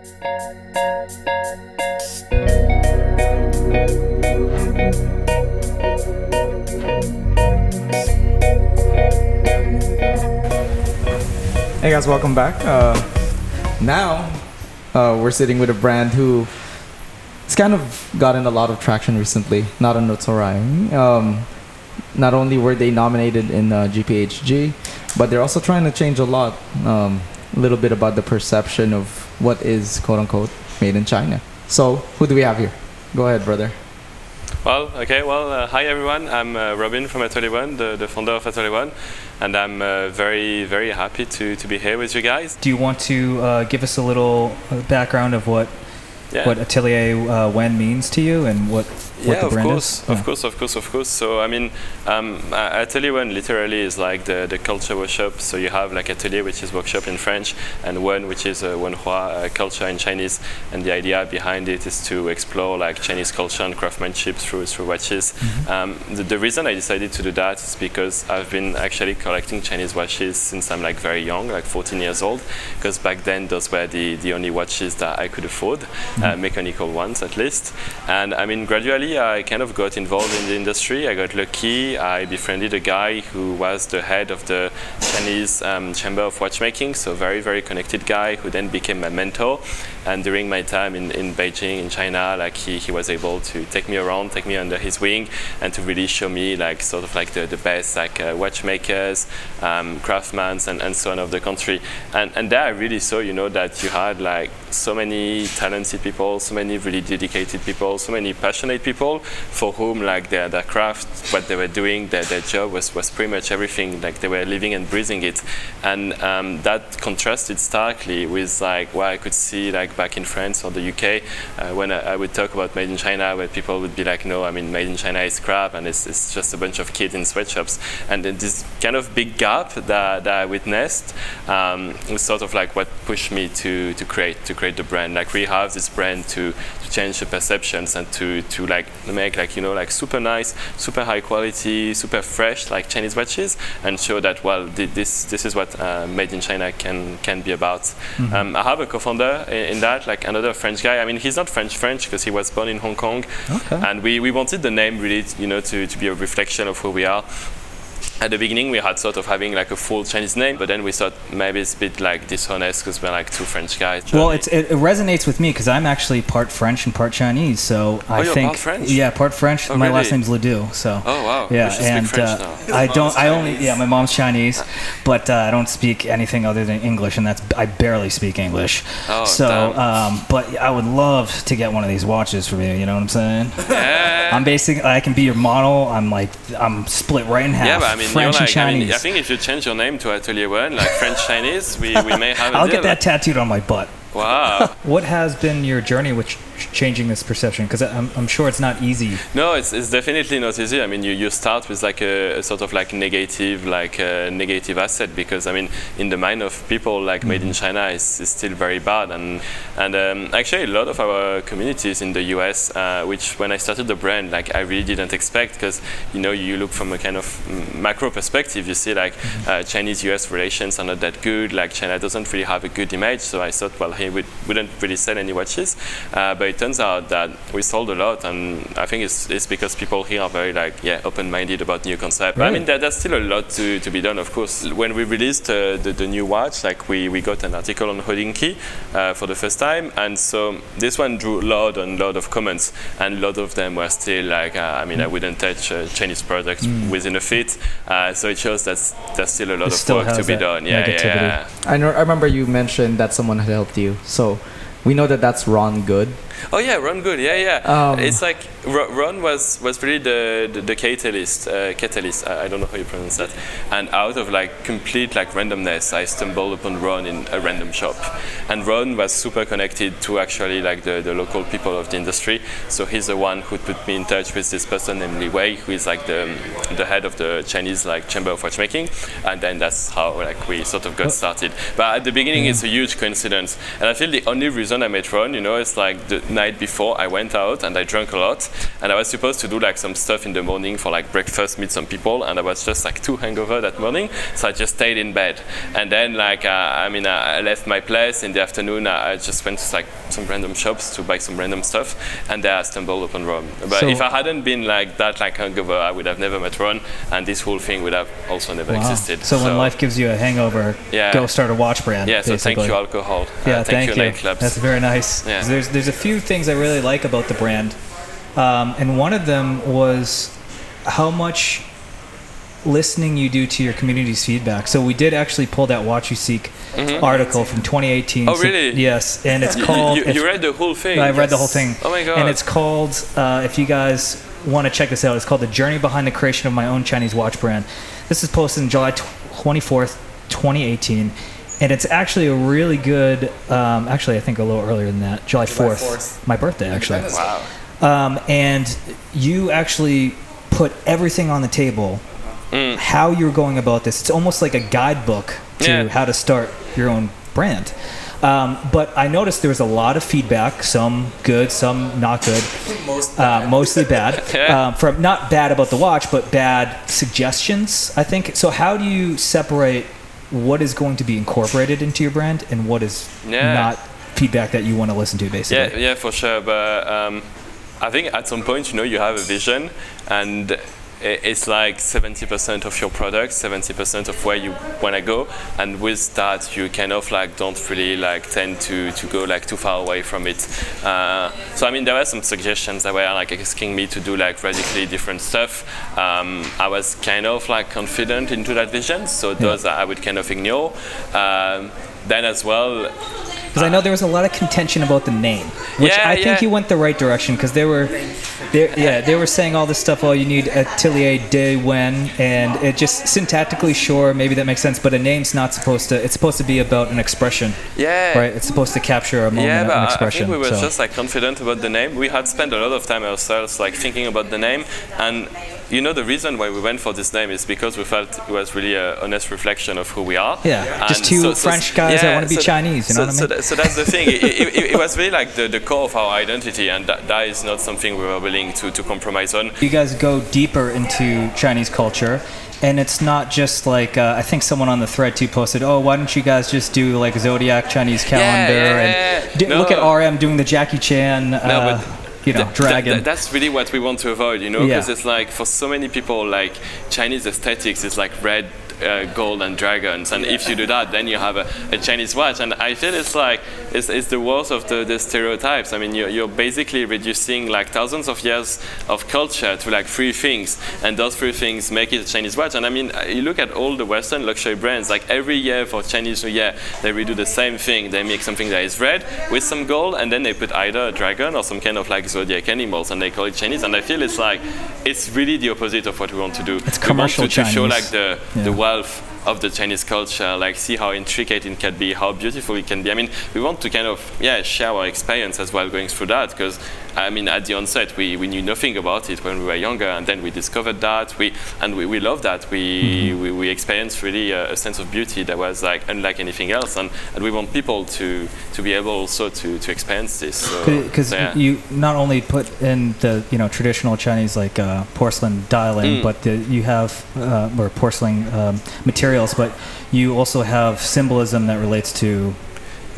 Hey guys, welcome back. Uh, now uh, we're sitting with a brand who has kind of gotten a lot of traction recently. Not on Notsorai. Um, not only were they nominated in uh, GPHG, but they're also trying to change a lot. Um, a little bit about the perception of what is quote unquote made in China. So who do we have here? Go ahead, brother. Well, okay, well, uh, hi everyone. I'm uh, Robin from Atelier Wen, the, the founder of Atelier Wen, and I'm uh, very, very happy to, to be here with you guys. Do you want to uh, give us a little uh, background of what Yeah. what Atelier uh, Wen means to you and what what yeah, the of brand course, is? of course, of course, of course. So I mean, um, Atelier Wen literally is like the, the culture workshop. So you have like Atelier, which is workshop in French, and Wen, which is uh, Wenhua uh, culture in Chinese. And the idea behind it is to explore like Chinese culture and craftsmanship through through watches. Mm-hmm. Um, the, the reason I decided to do that is because I've been actually collecting Chinese watches since I'm like very young, like 14 years old. Because back then those were the, the only watches that I could afford, uh, mechanical ones at least. And I mean, gradually I kind of got involved in the industry. I got lucky. I befriended a guy who was the head of the Chinese um, Chamber of Watchmaking, so very very connected guy who then became my mentor. And during my time in, in Beijing, in China, like he, he was able to take me around, take me under his wing, and to really show me like sort of like the, the best like uh, watchmakers, um, craftsmen, and, and so on of the country. And and there I really saw, you know, that you had like so many talented people, so many really dedicated people, so many passionate people for whom like their, their craft, what they were doing, their, their job was, was pretty much everything. Like they were living and breathing it. And um, that contrasted starkly with like what I could see like back in France or the UK uh, when I, I would talk about made in China, where people would be like, no, I mean, made in China is crap and it's, it's just a bunch of kids in sweatshops. And then this kind of big gap that, that I witnessed um, was sort of like what pushed me to, to create to create the brand. Like we have this brand to, to change the perceptions and to, to like make like you know like super nice, super high quality, super fresh like Chinese watches and show that well thi- this this is what uh, made in China can can be about. Um, I have a co-founder in, in that like another French guy. I mean he's not French French because he was born in Hong Kong, Okay. and we, we wanted the name really you know to, to be a reflection of who we are. At the beginning, we had sort of having like a full Chinese name, but then we thought maybe it's a bit like dishonest because we're like two French guys. Well, it's, it, it resonates with me because I'm actually part French and part Chinese. So I Oh, you're think part French? yeah, part French. Oh, my really? last name's Ledoux. So Oh, wow. We yeah, speak and French uh. I don't. mom's I only yeah, my mom's Chinese, but uh, I don't speak anything other than English, and that's I barely speak English. Oh, so, damn. um, but I would love to get one of these watches for you. You know what I'm saying? Yeah. I'm basically I can be your model. I'm like I'm split right in half. Yeah, but I mean, French like, and I, Chinese. mean, I think if you change your name to Atelier Wen, like French Chinese, we, we may have a I'll deal. get that tattooed on my butt. Wow. What has been your journey with ch- changing this perception? Because I'm, I'm sure it's not easy. No, it's, it's definitely not easy. I mean, you, you start with like a, a sort of like negative, like a negative asset because I mean, in the mind of people, like made in China is, is still very bad. And and um, actually, a lot of our communities in the US, uh, which when I started the brand, like I really didn't expect because you know you look from a kind of mm, macro perspective, you see like uh, Chinese-US relations are not that good. Like China doesn't really have a good image. So I thought, well, hey, we wouldn't really sell any watches. Uh, but it turns out that we sold a lot, and I think it's, it's because people here are very like yeah open-minded about new concept. But I mean, there, there's still a lot to, to be done, of course. When we released uh, the, the new watch, like we, we got an article on Hodinkee uh, for the first time, and so this one drew a lot and lot of comments, and a lot of them were still like, uh, I mean, I wouldn't touch uh, Chinese products within a fit. Uh, so it shows that there's still a lot It of work to be done. Yeah, negativity. yeah. I, know, I remember you mentioned that someone had helped you. So we know that that's Ron Good. Oh yeah, Ron Good. Yeah, yeah. Um, it's like Ro- Ron was was really the the, the catalyst. Uh, catalyst. I, I don't know how you pronounce that. And out of like complete like randomness, I stumbled upon Ron in a random shop. And Ron was super connected to actually like the, the local people of the industry. So he's the one who put me in touch with this person named Li Wei, who is like the the head of the Chinese like Chamber of Watchmaking. And then that's how like we sort of got started. But at the beginning, it's a huge coincidence. And I feel the only reason I met Ron, you know, is like the, night before, I went out and I drank a lot, and I was supposed to do like some stuff in the morning for like breakfast, meet some people, and I was just like too hangover that morning, so I just stayed in bed. And then like uh, I mean, I left my place in the afternoon. I just went to like some random shops to buy some random stuff, and there I stumbled upon Ron. But So- if I hadn't been like that, like hungover, I would have never met Ron, and this whole thing would have also never Wow. existed. So, when life gives you a hangover, Yeah. go start a watch brand. yeah, so thank you alcohol. Yeah, uh, thank, you, you. That's very nice. Yeah. There's there's a few things I really like about the brand, um, and one of them was how much listening you do to your community's feedback. So we did actually pull that WatchUSeek article from 2018. Mm-hmm. Oh, So- really? yes, and it's called. You, you it's- read the whole thing. I read the whole thing. Oh my god. And it's called, uh, if you guys want to check this out, it's called The Journey Behind the Creation of My Own Chinese Watch Brand. This is posted in July 24th, 2018. And it's actually a really good, um, actually, I think a little earlier than that, July 4th. 4th. My birthday, actually. Wow. Um, and you actually put everything on the table, Mm. how you're going about this. It's almost like a guidebook to Yeah. how to start your own brand. Um, but I noticed there was a lot of feedback, some good, some not good, Most uh, mostly bad. Yeah. um, from not bad about the watch, but bad suggestions. I think. So how do you separate what is going to be incorporated into your brand and what is Yeah. not feedback that you want to listen to, basically? Yeah, yeah, for sure. But um, I think at some point, you know, you have a vision, and it's like 70% of your product, 70% of where you want to go, and with that, you kind of like don't really like tend to, to go like too far away from it. Uh, so I mean, there were some suggestions that were like asking me to do like radically different stuff. Um, I was kind of like confident into that vision, so those I would kind of ignore. Um, then as well, Because I know there was a lot of contention about the name, which Yeah, I think yeah. you went the right direction. Because they were, they yeah, they were saying all this stuff. Oh, you need Atelier de Wen, and it just syntactically, sure, maybe that makes sense. But a name's not supposed to. It's supposed to be about an expression, yeah, right? It's supposed to capture a moment, Yeah, but an I- expression. I think we were so. just like confident about the name. We had spent a lot of time ourselves like thinking about the name, and you know the reason why we went for this name is because we felt it was really an honest reflection of who we are. Yeah, just two French guys that wanna be so- Chinese, you know so, what I so mean? That- so that's the thing. it, it, it, was really like the, the core of our identity, and that, that is not something we were willing to, to compromise on. you guys go deeper into Chinese culture. And it's not just like uh, I think someone on the thread too posted. Oh, why don't you guys just do like zodiac Chinese calendar yeah, and d- no. look at RM doing the Jackie Chan, uh, but you know, Th- dragon. th- that's really what we want to avoid, you know, Yeah. because it's like for so many people, like Chinese aesthetics is like red, uh, gold, and dragons, and if you do that, then you have a, a Chinese watch, and I feel it's like it's, it's the worst of the, the stereotypes. I mean, you're, you're basically reducing like thousands of years of culture to like three things, and those three things make it a Chinese watch. And I mean, uh, you look at all the Western luxury brands, like every year for Chinese New Year, they redo the same thing. They make something that is red with some gold, and then they put either a dragon or some kind of like zodiac animals, and they call it Chinese. And I feel it's like it's really the opposite of what we want to do. It's we commercial to, to show like the Yeah. the of the Chinese culture, like see how intricate it can be, how beautiful it can be. I mean, we want to kind of yeah share our experience as well going through that because I mean at the onset we, we knew nothing about it when we were younger and then we discovered that we and we, we love that we, we we experienced really a, a sense of beauty that was like unlike anything else and, and we want people to to be able also to, to experience this. So, because so, yeah. you not only put in the you know traditional Chinese like uh, porcelain dialing, Mm. but the, you have uh, or porcelain um, materials, but you also have symbolism that relates to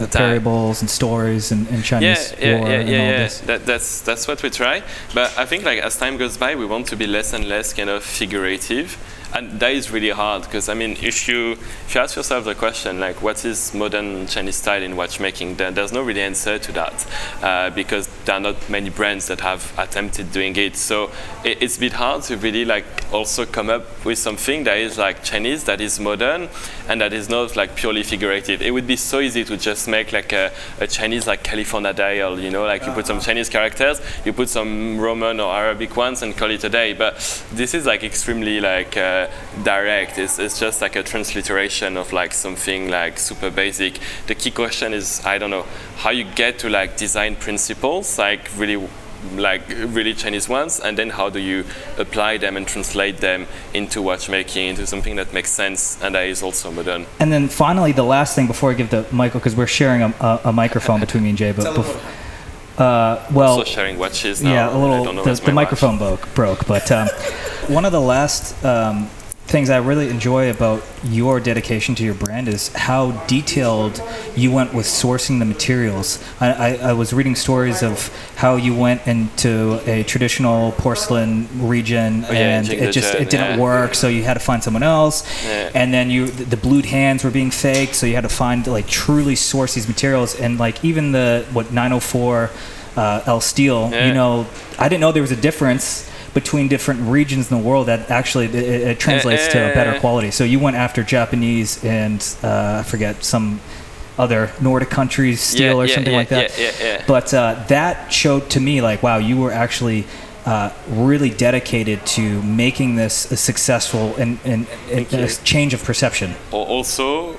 uh, parables and stories and, and yeah, Chinese yeah, yeah, and yeah, all yeah. this. That, that's that's what we try. But I think like as time goes by, we want to be less and less kind of figurative, and that is really hard because I mean, if you if you ask yourself the question like, what is modern Chinese style in watchmaking, then there's no really answer to that uh, because there are not many brands that have attempted doing it. So it, it's a bit hard to really like also come up with something that is like Chinese, that is modern, and that is not like purely figurative. It would be so easy to just make like a, a Chinese like California dial, you know, like you put some Chinese characters, you put some Roman or Arabic ones, and call it a day. But this is like extremely like uh, direct. It's, it's just like a transliteration of like something like super basic. The key question is I don't know how you get to like design principles, like really like really Chinese ones, and then how do you apply them and translate them into watchmaking, into something that makes sense and that is also modern. And then finally, the last thing before I give the Michael, because we're sharing a, a, a microphone between me and Jay, but Uh, well, also sharing watches now. yeah, a little. The, the microphone broke, broke. But um, one of the last um, things I really enjoy about your dedication to your brand is how detailed you went with sourcing the materials. I, I, I was reading stories of how you went into a traditional porcelain region Oh, yeah, and it just Zhejian, it didn't yeah. work, so you had to find someone else. Yeah. And then you the, the blued hands were being faked, so you had to find like truly source these materials. And like even the what 904 uh, L steel, you know, I didn't know there was a difference between different regions in the world that actually it, it it translates to a better Eh. quality. So you went after Japanese and uh, I forget some other Nordic countries steel or yeah, something yeah, like that. Yeah, yeah, yeah. But uh, that showed to me like, wow, you were actually uh, really dedicated to making this a successful and, and, and a change of perception. Also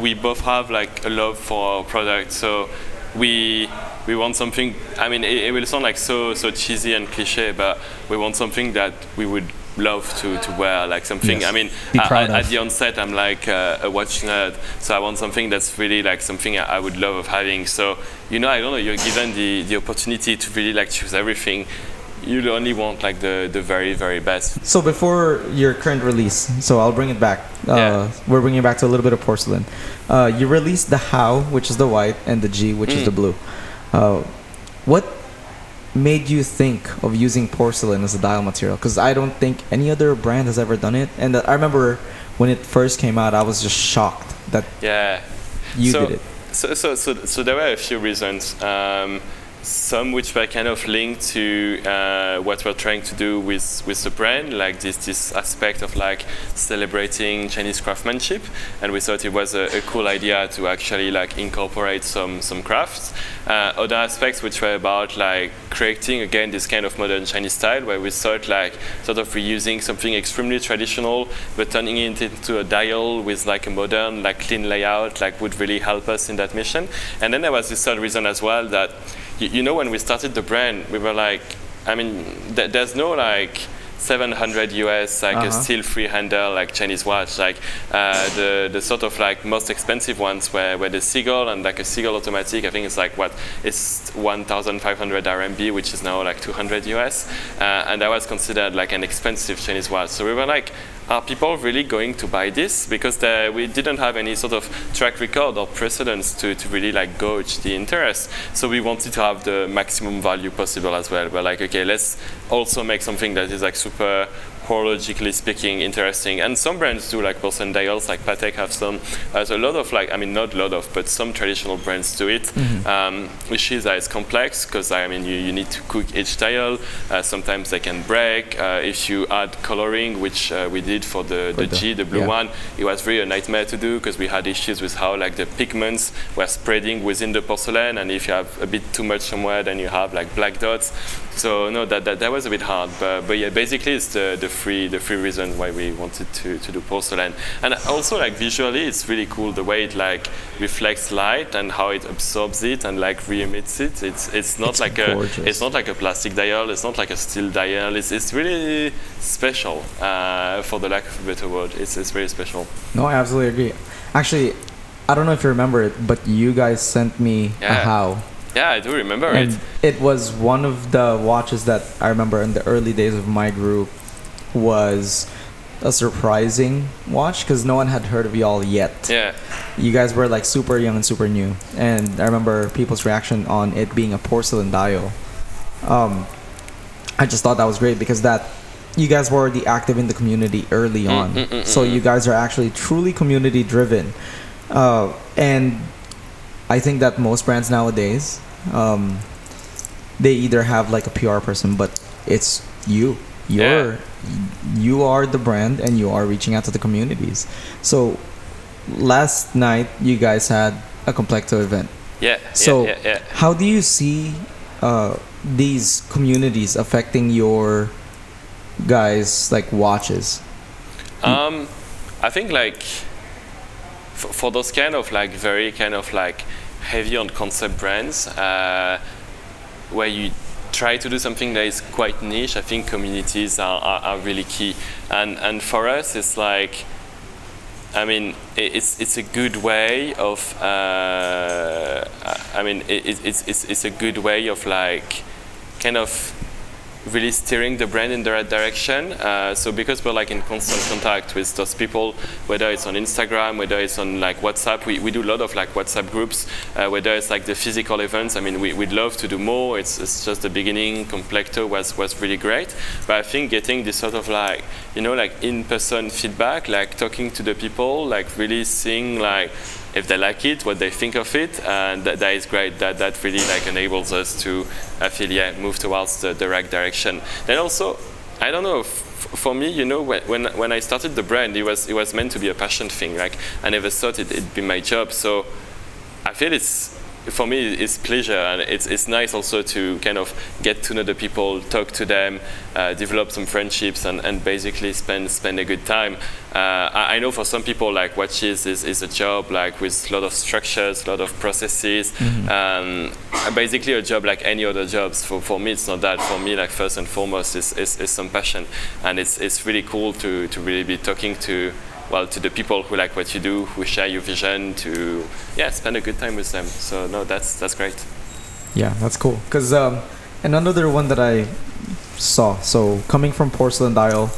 we both have like a love for our product so we we want something i mean it, it will sound like so so cheesy and cliche but we want something that we would love to, to wear like something Yes. i mean Be a- proud a- at the onset i'm like uh, a watch nerd so i want something that's really like something i I would love of having. So you know i don't know you're given the the opportunity to really like choose everything you only want like the the very very best So before your current release, so I'll bring it back. Uh, Yeah. We're bringing it back to a little bit of porcelain. Uh, you released the Hao, which is the white, and the G, which is Mm. the blue. Uh, what made you think of using porcelain as a dial material? Because I don't think any other brand has ever done it. And I remember when it first came out, I was just shocked that yeah you so, did it. So, so, so, so there were a few reasons. Um, some which were kind of linked to uh, what we're trying to do with, with the brand, like this, this aspect of like celebrating Chinese craftsmanship, and we thought it was a, a cool idea to actually like incorporate some some crafts. Uh, other aspects which were about like creating again this kind of modern Chinese style, where we thought like sort of reusing something extremely traditional, but turning it into a dial with like a modern, like clean layout, like would really help us in that mission. And then there was this third reason as well that you, you know when we started the brand, we were like, I mean, th- there's no like 700 US like a Uh-huh. steel free handle like Chinese watch. Like uh, the the sort of like most expensive ones were, were the Seagull and like a Seagull automatic. I think it's like what it's 1,500 RMB, which is now like 200 US, uh, and that was considered like an expensive Chinese watch. So we were like, are people really going to buy this? Because we didn't have any sort of track record or precedence to, to really like gauge the interest. So we wanted to have the maximum value possible as well. We're like, okay, let's also make something that is like super horologically speaking interesting. And some brands do like porcelain dials, like Patek have some. There's a lot of like, I mean, not a lot of, but some traditional brands do it. Um, which is that it's complex because I mean, you, you need to cook each dial. Uh, sometimes they can break. Uh, if you add coloring, which uh, we did for the, For the the- G, the blue yeah. one, it was really a nightmare to do because we had issues with how like the pigments were spreading within the porcelain, and if you have a bit too much somewhere, then you have like black dots. So no, that, that, that was a bit hard, but, but yeah, basically it's the, the free the free reason why we wanted to, to do porcelain, and also like visually it's really cool the way it like reflects light and how it absorbs it and like re-emits it. It's it's not It's like gorgeous. a it's not like a plastic dial, it's not like a steel dial. It's, it's really special uh, for the lack of a better word. It's it's very special. No, I absolutely agree. Actually, I don't know if you remember it, but you guys sent me a Hao. Yeah, I do remember and it. it was one of the watches that I remember in the early days of my group was a surprising watch because no one had heard of y'all yet. Yeah, You guys were like super young and super new, and I remember people's reaction on it being a porcelain dial. Um, I just thought that was great because that you guys were already active in the community early Mm, on, mm, mm, so mm, you guys are actually truly community driven, uh, and I think that most brands nowadays, um, they either have like a PR person, but it's you. You're you are the brand, and you are reaching out to the communities. So last night you guys had a Complexo event. yeah, So yeah, yeah, yeah. how do you see uh, these communities affecting your guys like watches? Um, I think like for, those kind of like very kind of like heavy on concept brands, uh, where you try to do something that is quite niche, I think communities are, are, are really key. And and for us, it's like I mean, it's it's a good way of. Uh, I mean, it, it's it's it's a good way of like, kind of really steering the brand in the right direction. Uh, so because we're like in constant contact with those people, whether it's on Instagram, whether it's on like WhatsApp, we, we do a lot of like WhatsApp groups, uh, whether it's like the physical events. I mean, we, we'd love to do more. It's, it's just the beginning. Complecto was, was really great. But I think getting this sort of like, you know, like in-person feedback, like talking to the people, like really seeing like, if they like it, what they think of it, and that, that is great. That that really like enables us to, I feel, move towards the, the right direction. Then also, I don't know. For me, you know, when, when when I started the brand, it was it was meant to be a passion thing. Like I never thought it, it'd be my job. So I feel it's for me it's pleasure and it's, it's nice also to kind of get to know the people talk to them uh, develop some friendships and, and basically spend spend a good time. Uh, I, I, know for some people like watches is, is a job like with a lot of structures a lot of processes. Mm-hmm. um, basically a job like any other jobs for, for me it's not that. For me like first and foremost is, is, is some passion. And it's, it's really cool to, to really be talking to well to the people who like what you do, who share your vision, to yeah spend a good time with them. So no, that's that's great. Yeah, that's cool. Cause um, another one that I saw. So coming from porcelain dial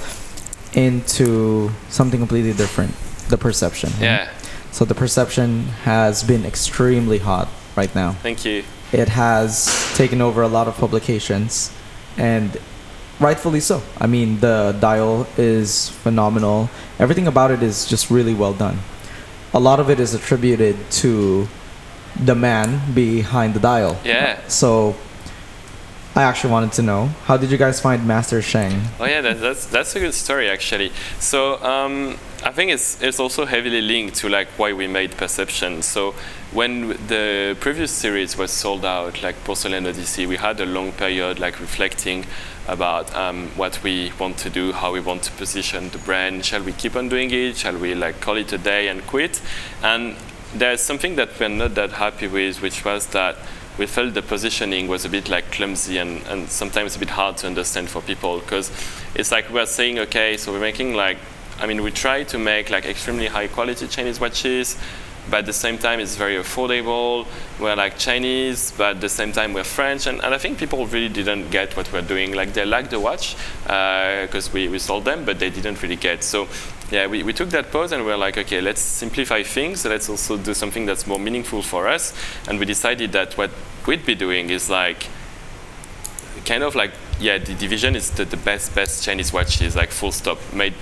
into something completely different, the perception. Yeah. So the perception has been extremely hot right now. Thank you. It has taken over a lot of publications, and rightfully so. I mean, the dial is phenomenal. Everything about it is just really well done. A lot of it is attributed to the man behind the dial. Yeah. So I actually wanted to know how did you guys find Master Sheng? Oh yeah, that, that's that's a good story actually. So um, I think it's it's also heavily linked to like why we made Perception. So when the previous series was sold out, like Porcelain Odyssey, we had a long period like reflecting about um, what we want to do, how we want to position the brand. Shall we keep on doing it? Shall we like call it a day and quit? And there's something that we're not that happy with, which was that we felt the positioning was a bit like clumsy and, and sometimes a bit hard to understand for people because it's like we're saying, okay, so we're making like, I mean, we try to make like extremely high quality Chinese watches, but at the same time it's very affordable. We're like Chinese, but at the same time we're French, and, and I think people really didn't get what we're doing. Like they liked the watch because uh, we, we sold them, but they didn't really get. So yeah, we, we took that pause and we are like, okay, let's simplify things. Let's also do something that's more meaningful for us. And we decided that what we'd be doing is like, kind of like, yeah, the division is the, the best, best Chinese watches, like full stop, made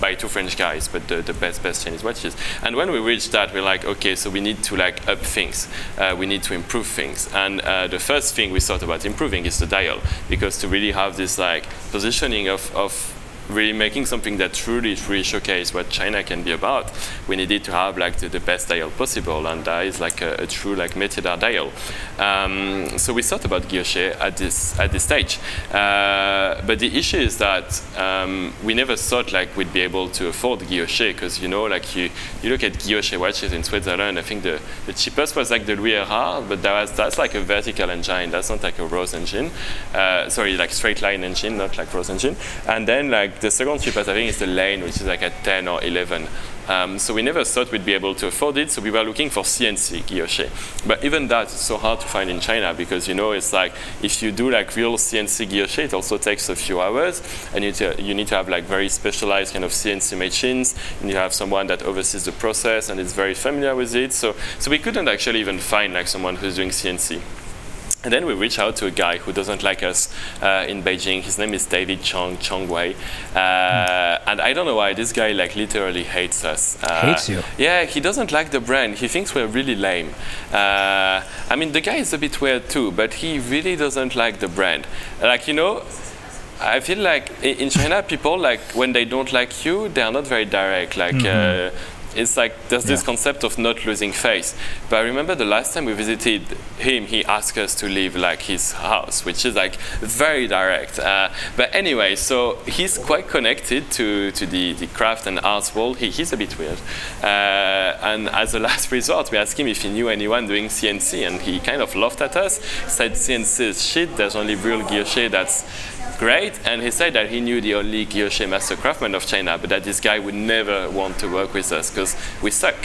by two French guys, but the, the best, best Chinese watches. And when we reached that, we're like, okay, so we need to like up things. Uh, we need to improve things. And uh, the first thing we thought about improving is the dial, because to really have this like positioning of, of really making something that truly, truly showcase what China can be about, we needed to have like the, the best dial possible, and that is like a, a true like Métiers d'Art dial. Um, so we thought about Guilloché at this at this stage, uh, but the issue is that um, we never thought like we'd be able to afford Guilloché because you know like you, you look at Guilloché watches in Switzerland, I think the, the cheapest was like the Louis Erard, but that was, that's like a vertical engine, that's not like a rose engine, uh, sorry like straight line engine, not like rose engine, and then like the second cheapest, I think, is the Laine, which is like at 10 or 11. Um, so we never thought we'd be able to afford it, so we were looking for CNC guilloche. But even that is so hard to find in China because you know it's like if you do like real CNC guilloche, it also takes a few hours, and you, to, you need to have like very specialized kind of CNC machines. And you have someone that oversees the process and is very familiar with it. So so we couldn't actually even find like someone who's doing CNC. And then we reach out to a guy who doesn't like us uh, in Beijing. His name is David Chong Chongwei, uh, mm. and I don't know why this guy like literally hates us. Uh, hates you? Yeah, he doesn't like the brand. He thinks we're really lame. Uh, I mean, the guy is a bit weird too, but he really doesn't like the brand. Like you know, I feel like in China, people like when they don't like you, they are not very direct. Like. Mm-hmm. Uh, it's like there's yeah. this concept of not losing face. But I remember the last time we visited him, he asked us to leave like his house, which is like very direct. Uh, but anyway, so he's quite connected to, to the, the craft and arts world. He, he's a bit weird. Uh, and as a last resort, we asked him if he knew anyone doing CNC, and he kind of laughed at us. Said CNC is shit. There's only real guilloche that's great. And he said that he knew the only guilloche master craftsman of China, but that this guy would never want to work with us because we suck.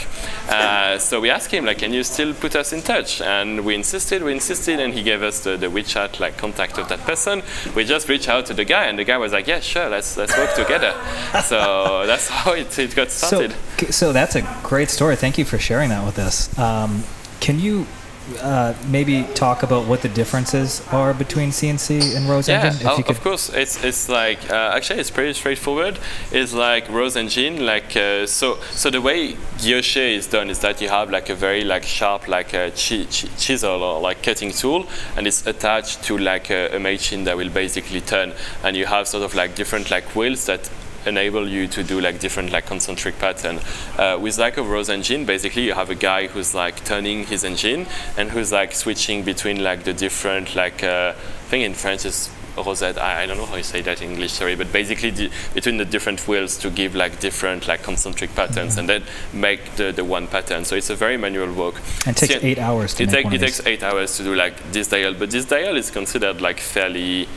Uh, so we asked him, like, can you still put us in touch? And we insisted, we insisted, and he gave us the, the WeChat like contact of that person. We just reached out to the guy, and the guy was like, yeah, sure, let's let's work together. so that's how it, it got started. So, so that's a great story. Thank you for sharing that with us. Um, can you uh, maybe talk about what the differences are between CNC and Rose yeah, Engine? Yeah, of course. It's it's like uh, actually it's pretty straightforward. It's like Rose Engine, like uh, so. So the way guilloche is done is that you have like a very like sharp like a chi- chisel or like cutting tool, and it's attached to like a, a machine that will basically turn, and you have sort of like different like wheels that enable you to do like different like concentric pattern. Uh, with like a rose engine, basically you have a guy who's like turning his engine and who's like switching between like the different like uh, I think in French is rosette. I, I, don't know how you say that in English. Sorry, but basically the, between the different wheels to give like different like concentric patterns mm-hmm. and then make the, the one pattern. So it's a very manual work. And it takes eight hours. To it, take, it takes eight hours to do like this dial, but this dial is considered like fairly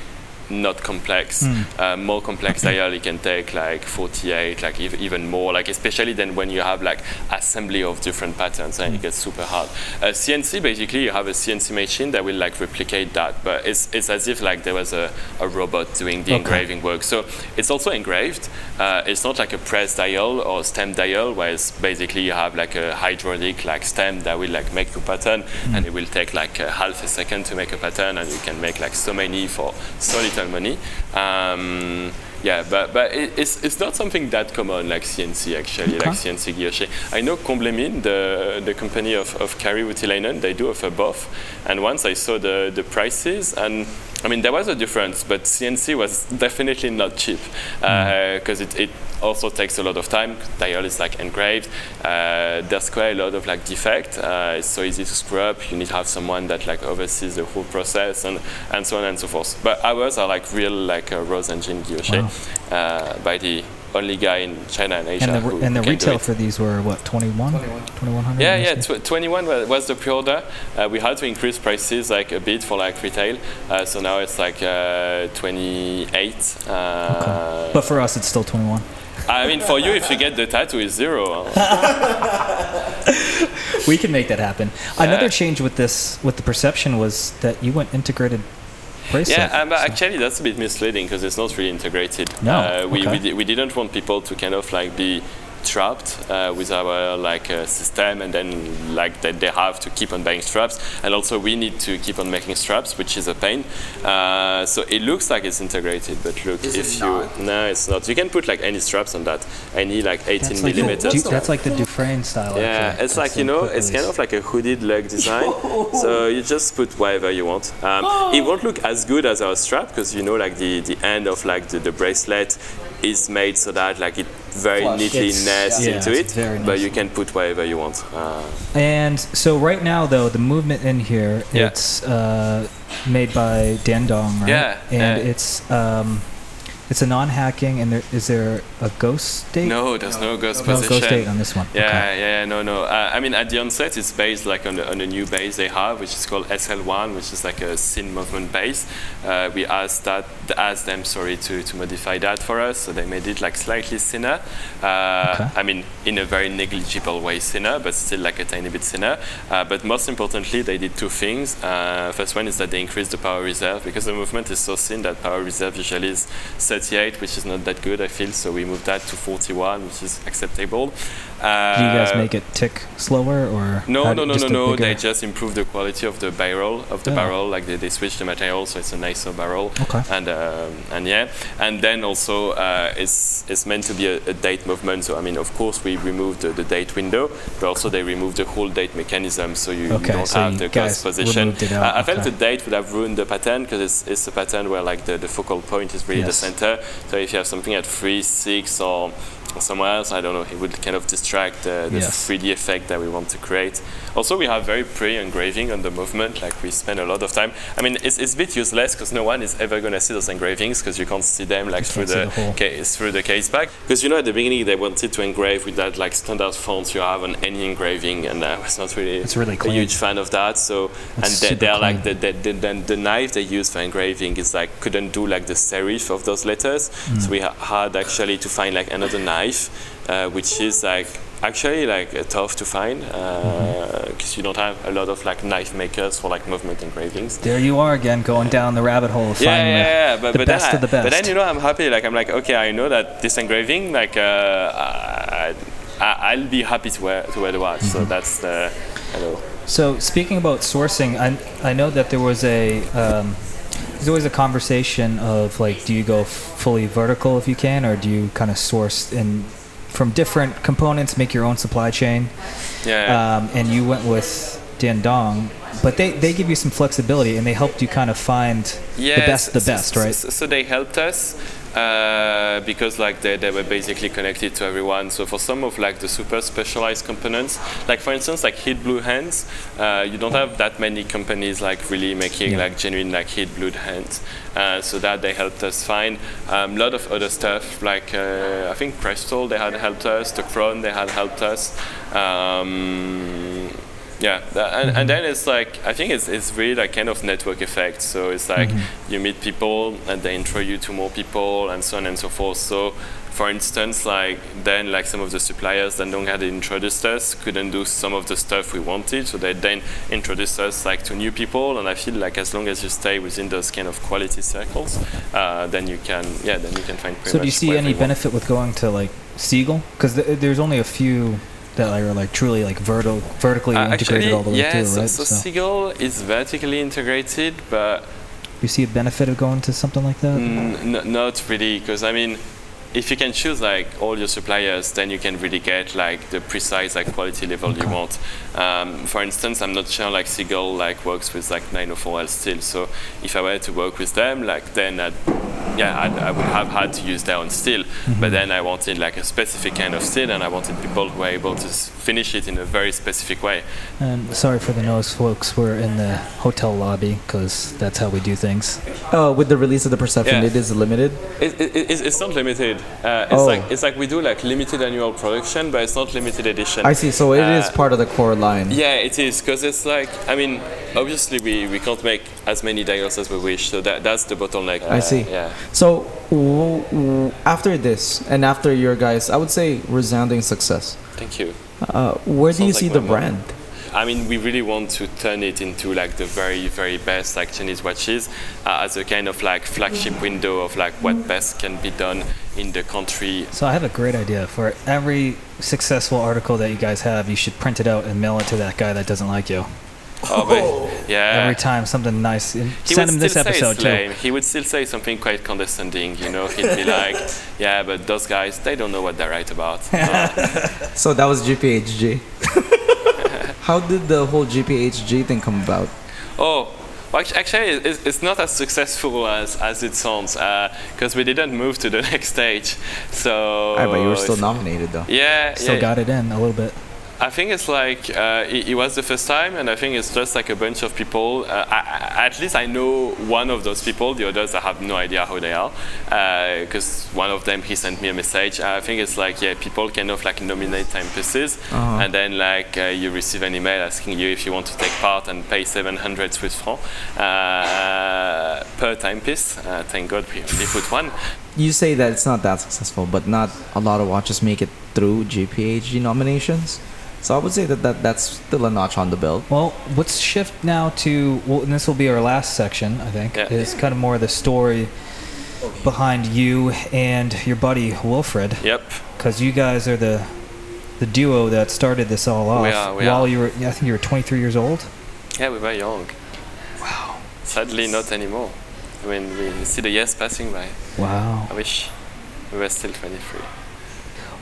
not complex. Mm. Uh, more complex dial, it can take like 48, like ev- even more. Like especially then when you have like assembly of different patterns, and mm. it gets super hard. Uh, CNC basically, you have a CNC machine that will like replicate that, but it's it's as if like there was a, a robot doing the okay. engraving work. So it's also engraved. Uh, it's not like a press dial or stem dial, where it's basically you have like a hydraulic like stem that will like make a pattern, mm. and it will take like a half a second to make a pattern, and you can make like so many for so little money. Um, yeah, but but it, it's it's not something that common like CNC actually, okay. like CNC guilloche. I know Comblemine, the the company of of Kari they do offer both. And once I saw the the prices, and I mean there was a difference, but CNC was definitely not cheap because uh, mm. it, it also takes a lot of time. Dial is like engraved. Uh, there's quite a lot of like defect. Uh, it's so easy to screw up. You need to have someone that like oversees the whole process and, and so on and so forth. But ours are like real like a Rose Engine guilloche wow. uh, by the only guy in China and Asia. And the, who, and the who retail for these were what 21, 2100. Yeah, yeah, tw- 21 was the pre-order. Uh, we had to increase prices like a bit for like retail, uh, so now it's like uh, 28. Uh, okay. But for us, it's still 21. I mean, for you, if you get the tattoo, it's zero. we can make that happen. Yeah. Another change with this, with the perception, was that you went integrated bracelet. Yeah, um, so. actually, that's a bit misleading because it's not really integrated. No, uh, we, okay. we, we didn't want people to kind of like be trapped uh, with our like uh, system and then like that they have to keep on buying straps. And also we need to keep on making straps which is a pain. Uh, so it looks like it's integrated but look is if you not? no it's not. You can put like any straps on that. Any like 18 that's millimeters like the, that's like the Dufresne style yeah actually. it's like you know it's kind of like a hooded leg design. So you just put whatever you want. Um, it won't look as good as our strap because you know like the, the end of like the, the bracelet is made so that like it very Flush. neatly it's, nests yeah, into it, nice. but you can put whatever you want. Uh, and so right now, though, the movement in here, yeah. it's uh, made by Dandong, right? Yeah. And yeah. it's um, it's a non-hacking, and there, is there a ghost date? No, there's no, no ghost no position. ghost date on this one. Yeah, okay. yeah, no, no. Uh, I mean, at the onset, it's based like on, on a new base they have, which is called SL1, which is like a scene movement base. Uh, we asked that, asked them, sorry, to, to modify that for us, so they made it like slightly thinner. Uh, okay. I mean, in a very negligible way thinner, but still like a tiny bit thinner. Uh, but most importantly, they did two things. Uh, first one is that they increased the power reserve because the movement is so thin that power reserve usually is 38, which is not that good, I feel. So we moved that to 41, which is acceptable. Uh, Do you guys make it tick slower or no, no, no, no, no? They just improve the quality of the barrel of the barrel. Like they, they switch the material, so it's a nicer barrel. Okay. And um, and yeah, and then also uh, it's it's meant to be a, a, date movement. So I mean, of course, we removed the, the, date window, but also they removed the whole date mechanism, so you, okay, you don't so have you the cast position. Uh, I felt the date would have ruined the pattern because it's, it's a pattern where like the, the focal point is really yes. the center. So if you have something at three, six, or somewhere else. I don't know. It would kind of distract uh, the Yes. 3D effect that we want to create. Also, we have very pretty engraving on the movement. Like we spend a lot of time. I mean, it's, it's a bit useless because no one is ever going to see those engravings because you can't see them like through the, the case through the case back. Because you know at the beginning they wanted to engrave with that like standard font you have on any engraving, and I was not really It's really a huge fan of that. So and It's they, they are like the, the, the, the, the knife they use for engraving is like couldn't do like the serif of those letters. Mm. So we ha- had actually to find like another knife, uh, which is like actually like uh, tough to find because Mm-hmm. you don't have a lot of like knife makers for like movement engravings. There you are again, going down the rabbit hole Yeah, finding yeah, the, yeah, but, the but best then of the best. But then you know I'm happy. Like I'm like okay, I know that this engraving, like uh, I, I, I'll be happy to wear to wear the watch. Mm-hmm. So that's the, I know. So speaking about sourcing, I I know that there was a um, there's always a conversation of like, do you go f- fully vertical if you can, or do you kind of source in from different components, make your own supply chain? Yeah. Um, and you went with Dandong, but they they give you some flexibility and they helped you kind of find the best, the best, so, right? So, so they helped us uh, because like they, they were basically connected to everyone. So for some of like the super specialized components, like for instance like heat blue hands, uh, you don't have that many companies like really making Yeah. like genuine like heat blue hands. Uh, so that they helped us find a um, lot of other stuff like uh, I think Crystal they had helped us, the Crown they had helped us. Um, yeah, tha- and, and then it's like I think it's, it's really like kind of network effect. So it's like you meet people and they intro you to more people and so on and so forth. So for instance, like then like some of the suppliers that don't had introduced us couldn't do some of the stuff we wanted, so they then introduced us like to new people. And I feel like as long as you stay within those kind of quality circles, uh, then you can yeah then you can find. Pretty So do you see any benefit with going to like Seagull? Because th- there's only a few that are like truly like vertical, vertically Uh, integrated actually, all the way yeah, through, so, right? so So, Seagull is vertically integrated, but you see a benefit of going to something like that? Mm, not really, because I mean, if you can choose like all your suppliers, then you can really get like the precise like quality level you want. Um, for instance, I'm not sure like Seagull like works with like 904L still. So if I were to work with them, like then I'd, yeah, I'd, I would have had to use their own steel. But mm-hmm. then I wanted like a specific kind of steel, and I wanted people who were able to finish it in a very specific way. And sorry for the noise, folks. We're in the hotel lobby because that's how we do things. Uh, with the release of the Perception, Yeah. it is limited. It, it, it's, it's not limited. Uh, it's Oh. like it's like we do like limited annual production, but it's not limited edition. I see. So it is Uh, part of the core line. Yeah, it is because it's like I mean, obviously we, we can't make as many dials as we wish, so that that's the bottleneck. I Uh, see. Yeah. So w- w- after this and after your guys, I would say resounding success. Thank you. Uh, where do you see like the brand? I mean, we really want to turn it into like the very, very best like Chinese watches uh, as a kind of like flagship window of like what best can be done in the country. So I have a great idea for every successful article that you guys have. You should print it out and mail it to that guy that doesn't like you. Oh, but, yeah. Every time something nice. He Send him this episode too. He would still say something quite condescending, you know. He'd be like, "Yeah, but those guys, they don't know what they're right about." Uh, So that was GPHG. How did the whole GPHG thing come about? oh, well, actually, it's, it's not as successful as, as it sounds because we didn't move to the next stage. So. Ah, but you were still nominated though. Yeah, Still yeah. got it in a little bit. I think it's like uh, it, it was the first time, and I think it's just like a bunch of people. Uh, I, at least I know one of those people. The others, I have no idea who they are, because one of them he sent me a message. I think it's like yeah, people kind of like nominate timepieces, Uh-huh. and then like uh, you receive an email asking you if you want to take part and pay 700 Swiss francs uh, per timepiece. Uh, thank God we only put one. You say that it's not that successful, but not a lot of watches make it through GPHG nominations. So I would say that, that that's still a notch on the belt. Well, let's shift now to, well, and this will be our last section, I think, Yeah. is kind of more the story behind you and your buddy Wilfried, Yep. because you guys are the the duo that started this all off. We are, we while are. you were, I think you were 23 years old. Yeah, we were young. Wow. Sadly, not anymore. I mean, we see the years passing by. Wow. I wish we were still 23.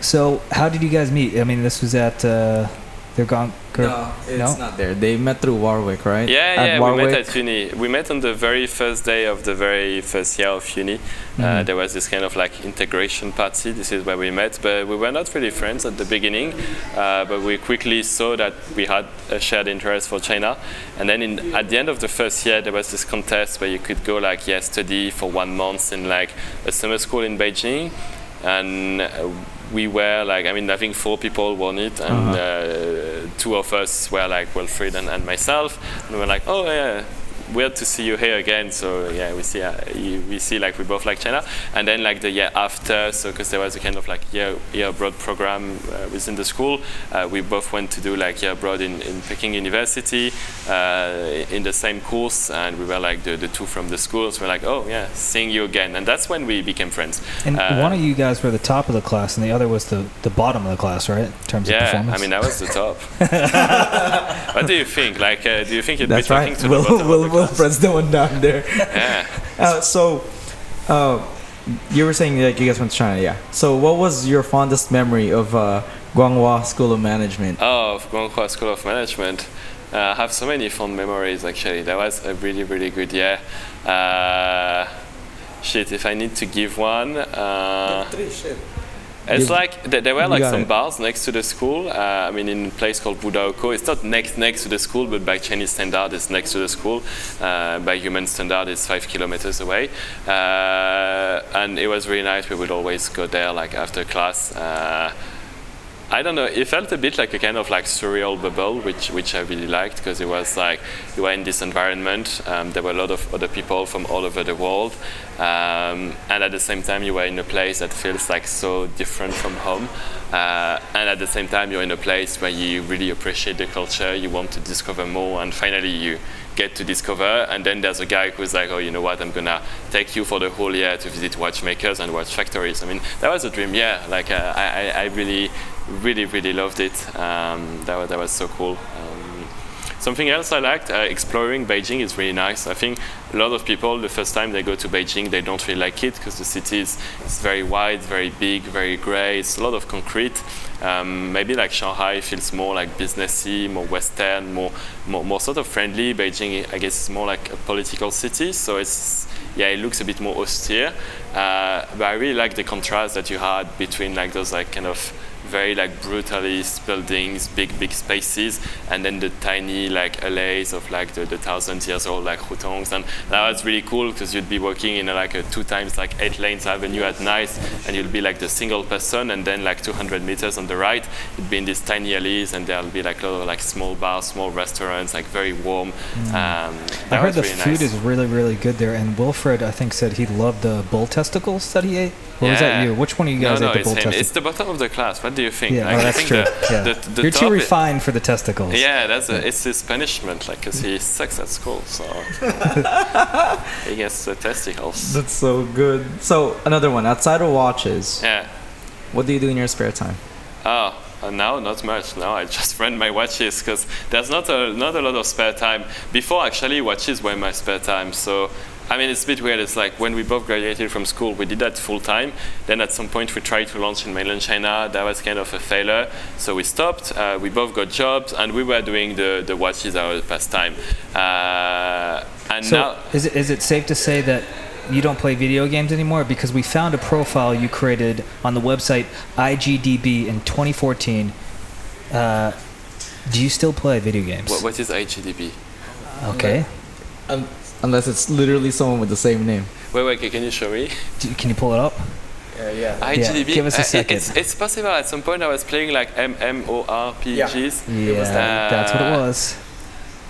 So, how did you guys meet? I mean, this was at uh, They're gone. Girl. No, it's No? not there. They met through Warwick, right? Yeah, At yeah, Warwick. we met at uni. We met on the very first day of the very first year of uni. Uh, Mhm. there was this kind of like integration party. This is where we met, but we were not really friends at the beginning. Uh, but we quickly saw that we had a shared interest for China. And then in, at the end of the first year, there was this contest where you could go like yeah study for one month in like a summer school in Beijing, and uh, we were like I mean I think four people won it, and Uh-huh. uh, two of us were like Wilfried and, and myself, and we were like oh yeah. Weird to see you here again. So yeah, we see uh, you, we see like we both like China, and then like the year after, so because there was a kind of like year year abroad program uh, within the school, uh, we both went to do like year abroad in, in Peking University uh, in the same course, and we were like the, the two from the schools. We're like, oh yeah, seeing you again, and that's when we became friends. And Uh, one of you guys were the top of the class, and the other was the, the bottom of the class, right? In terms of Yeah, performance. I mean that was the top. what do you think? Like, uh, do you think you'd That's be talking right. to Will, the bottom of class? Wilfried's the one down there. Yeah. Uh, so, uh, you were saying that you guys went to China, yeah. So, what was your fondest memory of uh, Guanghua School of Management? Oh, of Guanghua School of Management. Uh, I have so many fond memories actually. That was a really, really good year. Uh, shit, if I need to give one. Uh, It's like there were like some it. bars next to the school. Uh, I mean, in a place called Wudaokou. It's not next next to the school, but by Chinese standard, it's next to the school. Uh, by human standard, it's five kilometers away. Uh, and it was really nice. We would always go there like after class. I don't know. It felt a bit like a kind of like surreal bubble, which which I really liked because it was like you were in this environment. Um, there were a lot of other people from all over the world, um, and at the same time you were in a place that feels like so different from home. Uh, and at the same time you're in a place where you really appreciate the culture. You want to discover more, and finally you get to discover. And then there's a guy who's like, oh, you know what? I'm gonna take you for the whole year to visit watchmakers and watch factories. I mean, that was a dream. Yeah, like uh, I, I really, really, really loved it. Um, that was that was so cool. Um, Something else I liked, uh, exploring Beijing is really nice. I think a lot of people, the first time they go to Beijing, they don't really like it because the city is, is very wide, very big, very grey. It's a lot of concrete. Um, maybe like Shanghai feels more like businessy, more Western, more, more, more sort of friendly. Beijing, I guess, is more like a political city, so it's yeah, it looks a bit more austere. Uh, but I really like the contrast that you had between like those like kind of very like brutalist buildings, big big spaces, and then the tiny like alleys of like the, the thousand years old like hutongs, and that was really cool because you'd be walking in a, like a two times like eight lanes avenue at night, and you'll be like the single person, and then like 200 meters on the right, you'd be in these tiny alleys, and there'll be like a lot of like small bars, small restaurants, like very warm. Um, I heard the really food nice. is really, really good there. And Wilfried, I think, said he loved the bull testicles that he ate. Or was that you? Which one of you guys no, no, ate the it's bull testicles? It's the bottom of the class. What do you think? yeah, Like, oh, I that's think true. the- yeah. the- the You're too i- refined for the testicles. Yeah, that's a, it's his punishment, like, because he sucks at school, so he gets the testicles. That's so good. So, another one. Outside of watches, Yeah. what do you do in your spare time? Oh, uh, now not much. Now I just run my watches because there's not a not a lot of spare time. Before actually, watches were my spare time. So. I mean, it's a bit weird. It's like when we both graduated from school, we did that full time. Then at some point, we tried to launch in mainland China. That was kind of a failure. So we stopped. Uh, we both got jobs, and we were doing the, the watches our pastime. Uh, and So now, is it is it safe to say that you don't play video games anymore? Because we found a profile you created on the website IGDB in 2014. Uh, do you still play video games? what, what is IGDB? okay. Um, unless it's literally someone with the same name. Wait, wait, can you show me? Do, can you pull it up? Yeah, yeah. IGDB. give us a uh, second. It's, it's possible. At some point, I was playing like MMORPGs. Yeah, was that. that's what it Uh, was.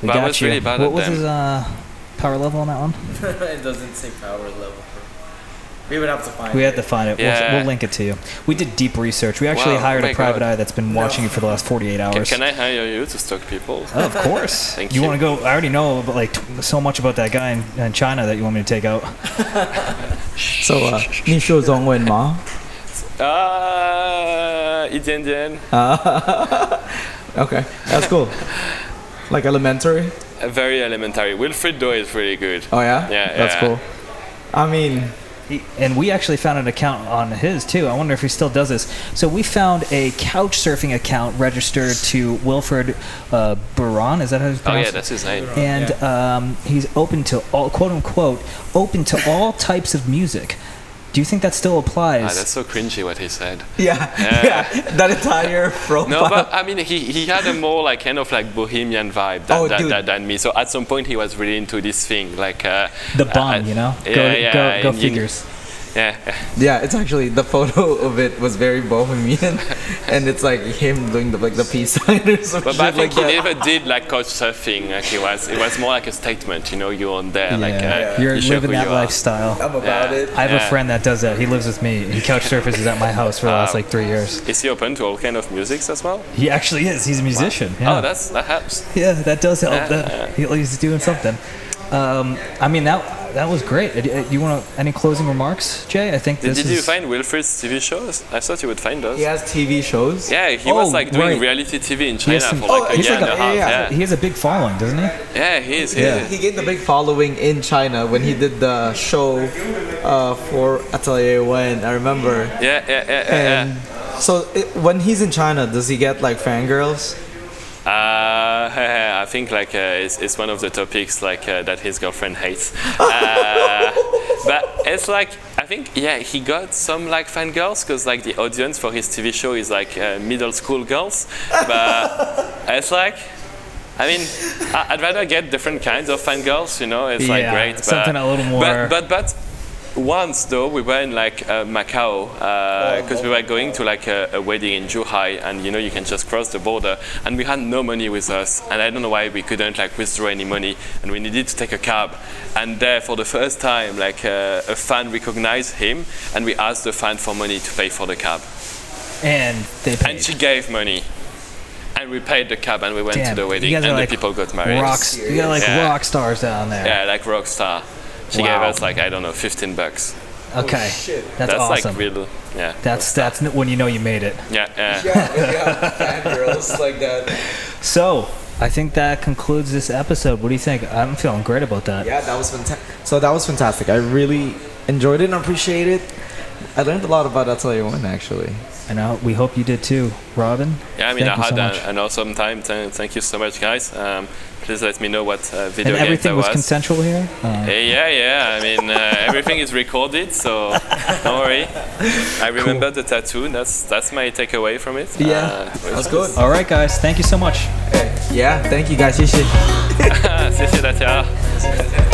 We but I got was you. really bad what at was them. his uh, power level on that one? it doesn't say power level. We would have to find. We it. had to find it. Yeah. We'll, we'll, link it to you. We did deep research. We actually wow, hired oh a private God. eye that's been watching no. you for the last 48 hours. Can, can I hire you to stalk people? Oh, of course. Thank you. You want to go? I already know, like so much about that guy in, in China that you want me to take out. so, uh, uh okay. that's cool. like elementary. Very elementary. Wilfried Doe is really good. Oh yeah. Yeah, that's yeah. cool. I mean he- and we actually found an account on his too. I wonder if he still does this. So we found a couch surfing account registered to Wilfried uh, Baron. Is that how he's Oh yeah, that's his name. and um, he's open to all quote unquote open to all types of music. Do you think that still applies? Ah, that's so cringy what he said. Yeah, Yeah. yeah, that entire profile. No, but I mean, he, he had a more like kind of like bohemian vibe than, Oh, than, than, than me. So at some point he was really into this thing, like uh, the uh, you know. Yeah, go, yeah, go, go you- figures. Yeah, Yeah, it's actually the photo of it was very bohemian, and it's like him doing the like the peace sign or something. but, but I think like he that. never did like couch surfing. Like it was, it was more like a statement. You know, you're on there, like Yeah. uh, You're you show living that you lifestyle. I'm about Yeah. it. I have Yeah. a friend that does that. He lives with me. He couch surfaces at my house for the last like three years. Is he open to all kind of musics as well? He actually is. He's a musician. Yeah. Oh, that's that helps. yeah, that does help. Yeah. That he- he's doing something. Um, I mean that that was great. Do You want to, any closing remarks, Jay? I think Did, this did you is. find Wilfried's TV shows? I thought you would find those. He has TV shows. Yeah, he Oh, was like doing right. reality TV in China some- for like Oh, a year like and a a- half. yeah, Yeah, he has a big following, doesn't he? yeah, he is. He Yeah. He gained a big following in China when he did the show uh, for Atelier Wen. I remember. Yeah, yeah, yeah, yeah. And so it, when he's in China, does he get like fangirls? Uh, I think like uh, it's, it's one of the topics like uh, that his girlfriend hates. Uh, but it's like I think yeah he got some like fan girls because like the audience for his TV show is like uh, middle school girls. But it's like. I mean, I- I'd rather get different kinds of fangirls, you know. It's like Yeah, great, but, something a little more- But but but once though we were in like uh, Macau because we were going to like a, a wedding in Zhuhai and you know you can just cross the border and we had no money with us and I don't know why we couldn't like withdraw any money and we needed to take a cab and there for the first time like uh, a fan recognized him and we asked the fan for money to pay for the cab And they paid. and she gave money and we paid the cab and we went Damn, to the wedding and are the people got married. Rocks. You got like Yeah. rock stars down there. Yeah, like rock star. She Wow. gave us like I don't know, 15 bucks. Okay. shit. That's, That's awesome. like real. Yeah. that's that's n- when you know you made it. Yeah, yeah. Yeah, yeah, fangirls like that. So I think that concludes this episode. What do you think? I'm feeling great about that. Yeah, that was fantastic. So that was fantastic. I really enjoyed it and appreciate it. I learned a lot about Atelier One actually. And I, we hope you did too, Robin. Yeah, I mean, Thank you I had so a- much. an awesome time. Th- thank you so much, guys. Um, please let me know what uh, video And game everything that was was. consensual here. Uh, Uh, yeah, yeah. I mean, uh, everything is recorded, so don't worry. I remember the tattoo. That's that's my takeaway from it. Yeah, Uh, That's good. all right, guys. Thank you so much. Yeah, thank you guys. 谢谢。 谢谢大家。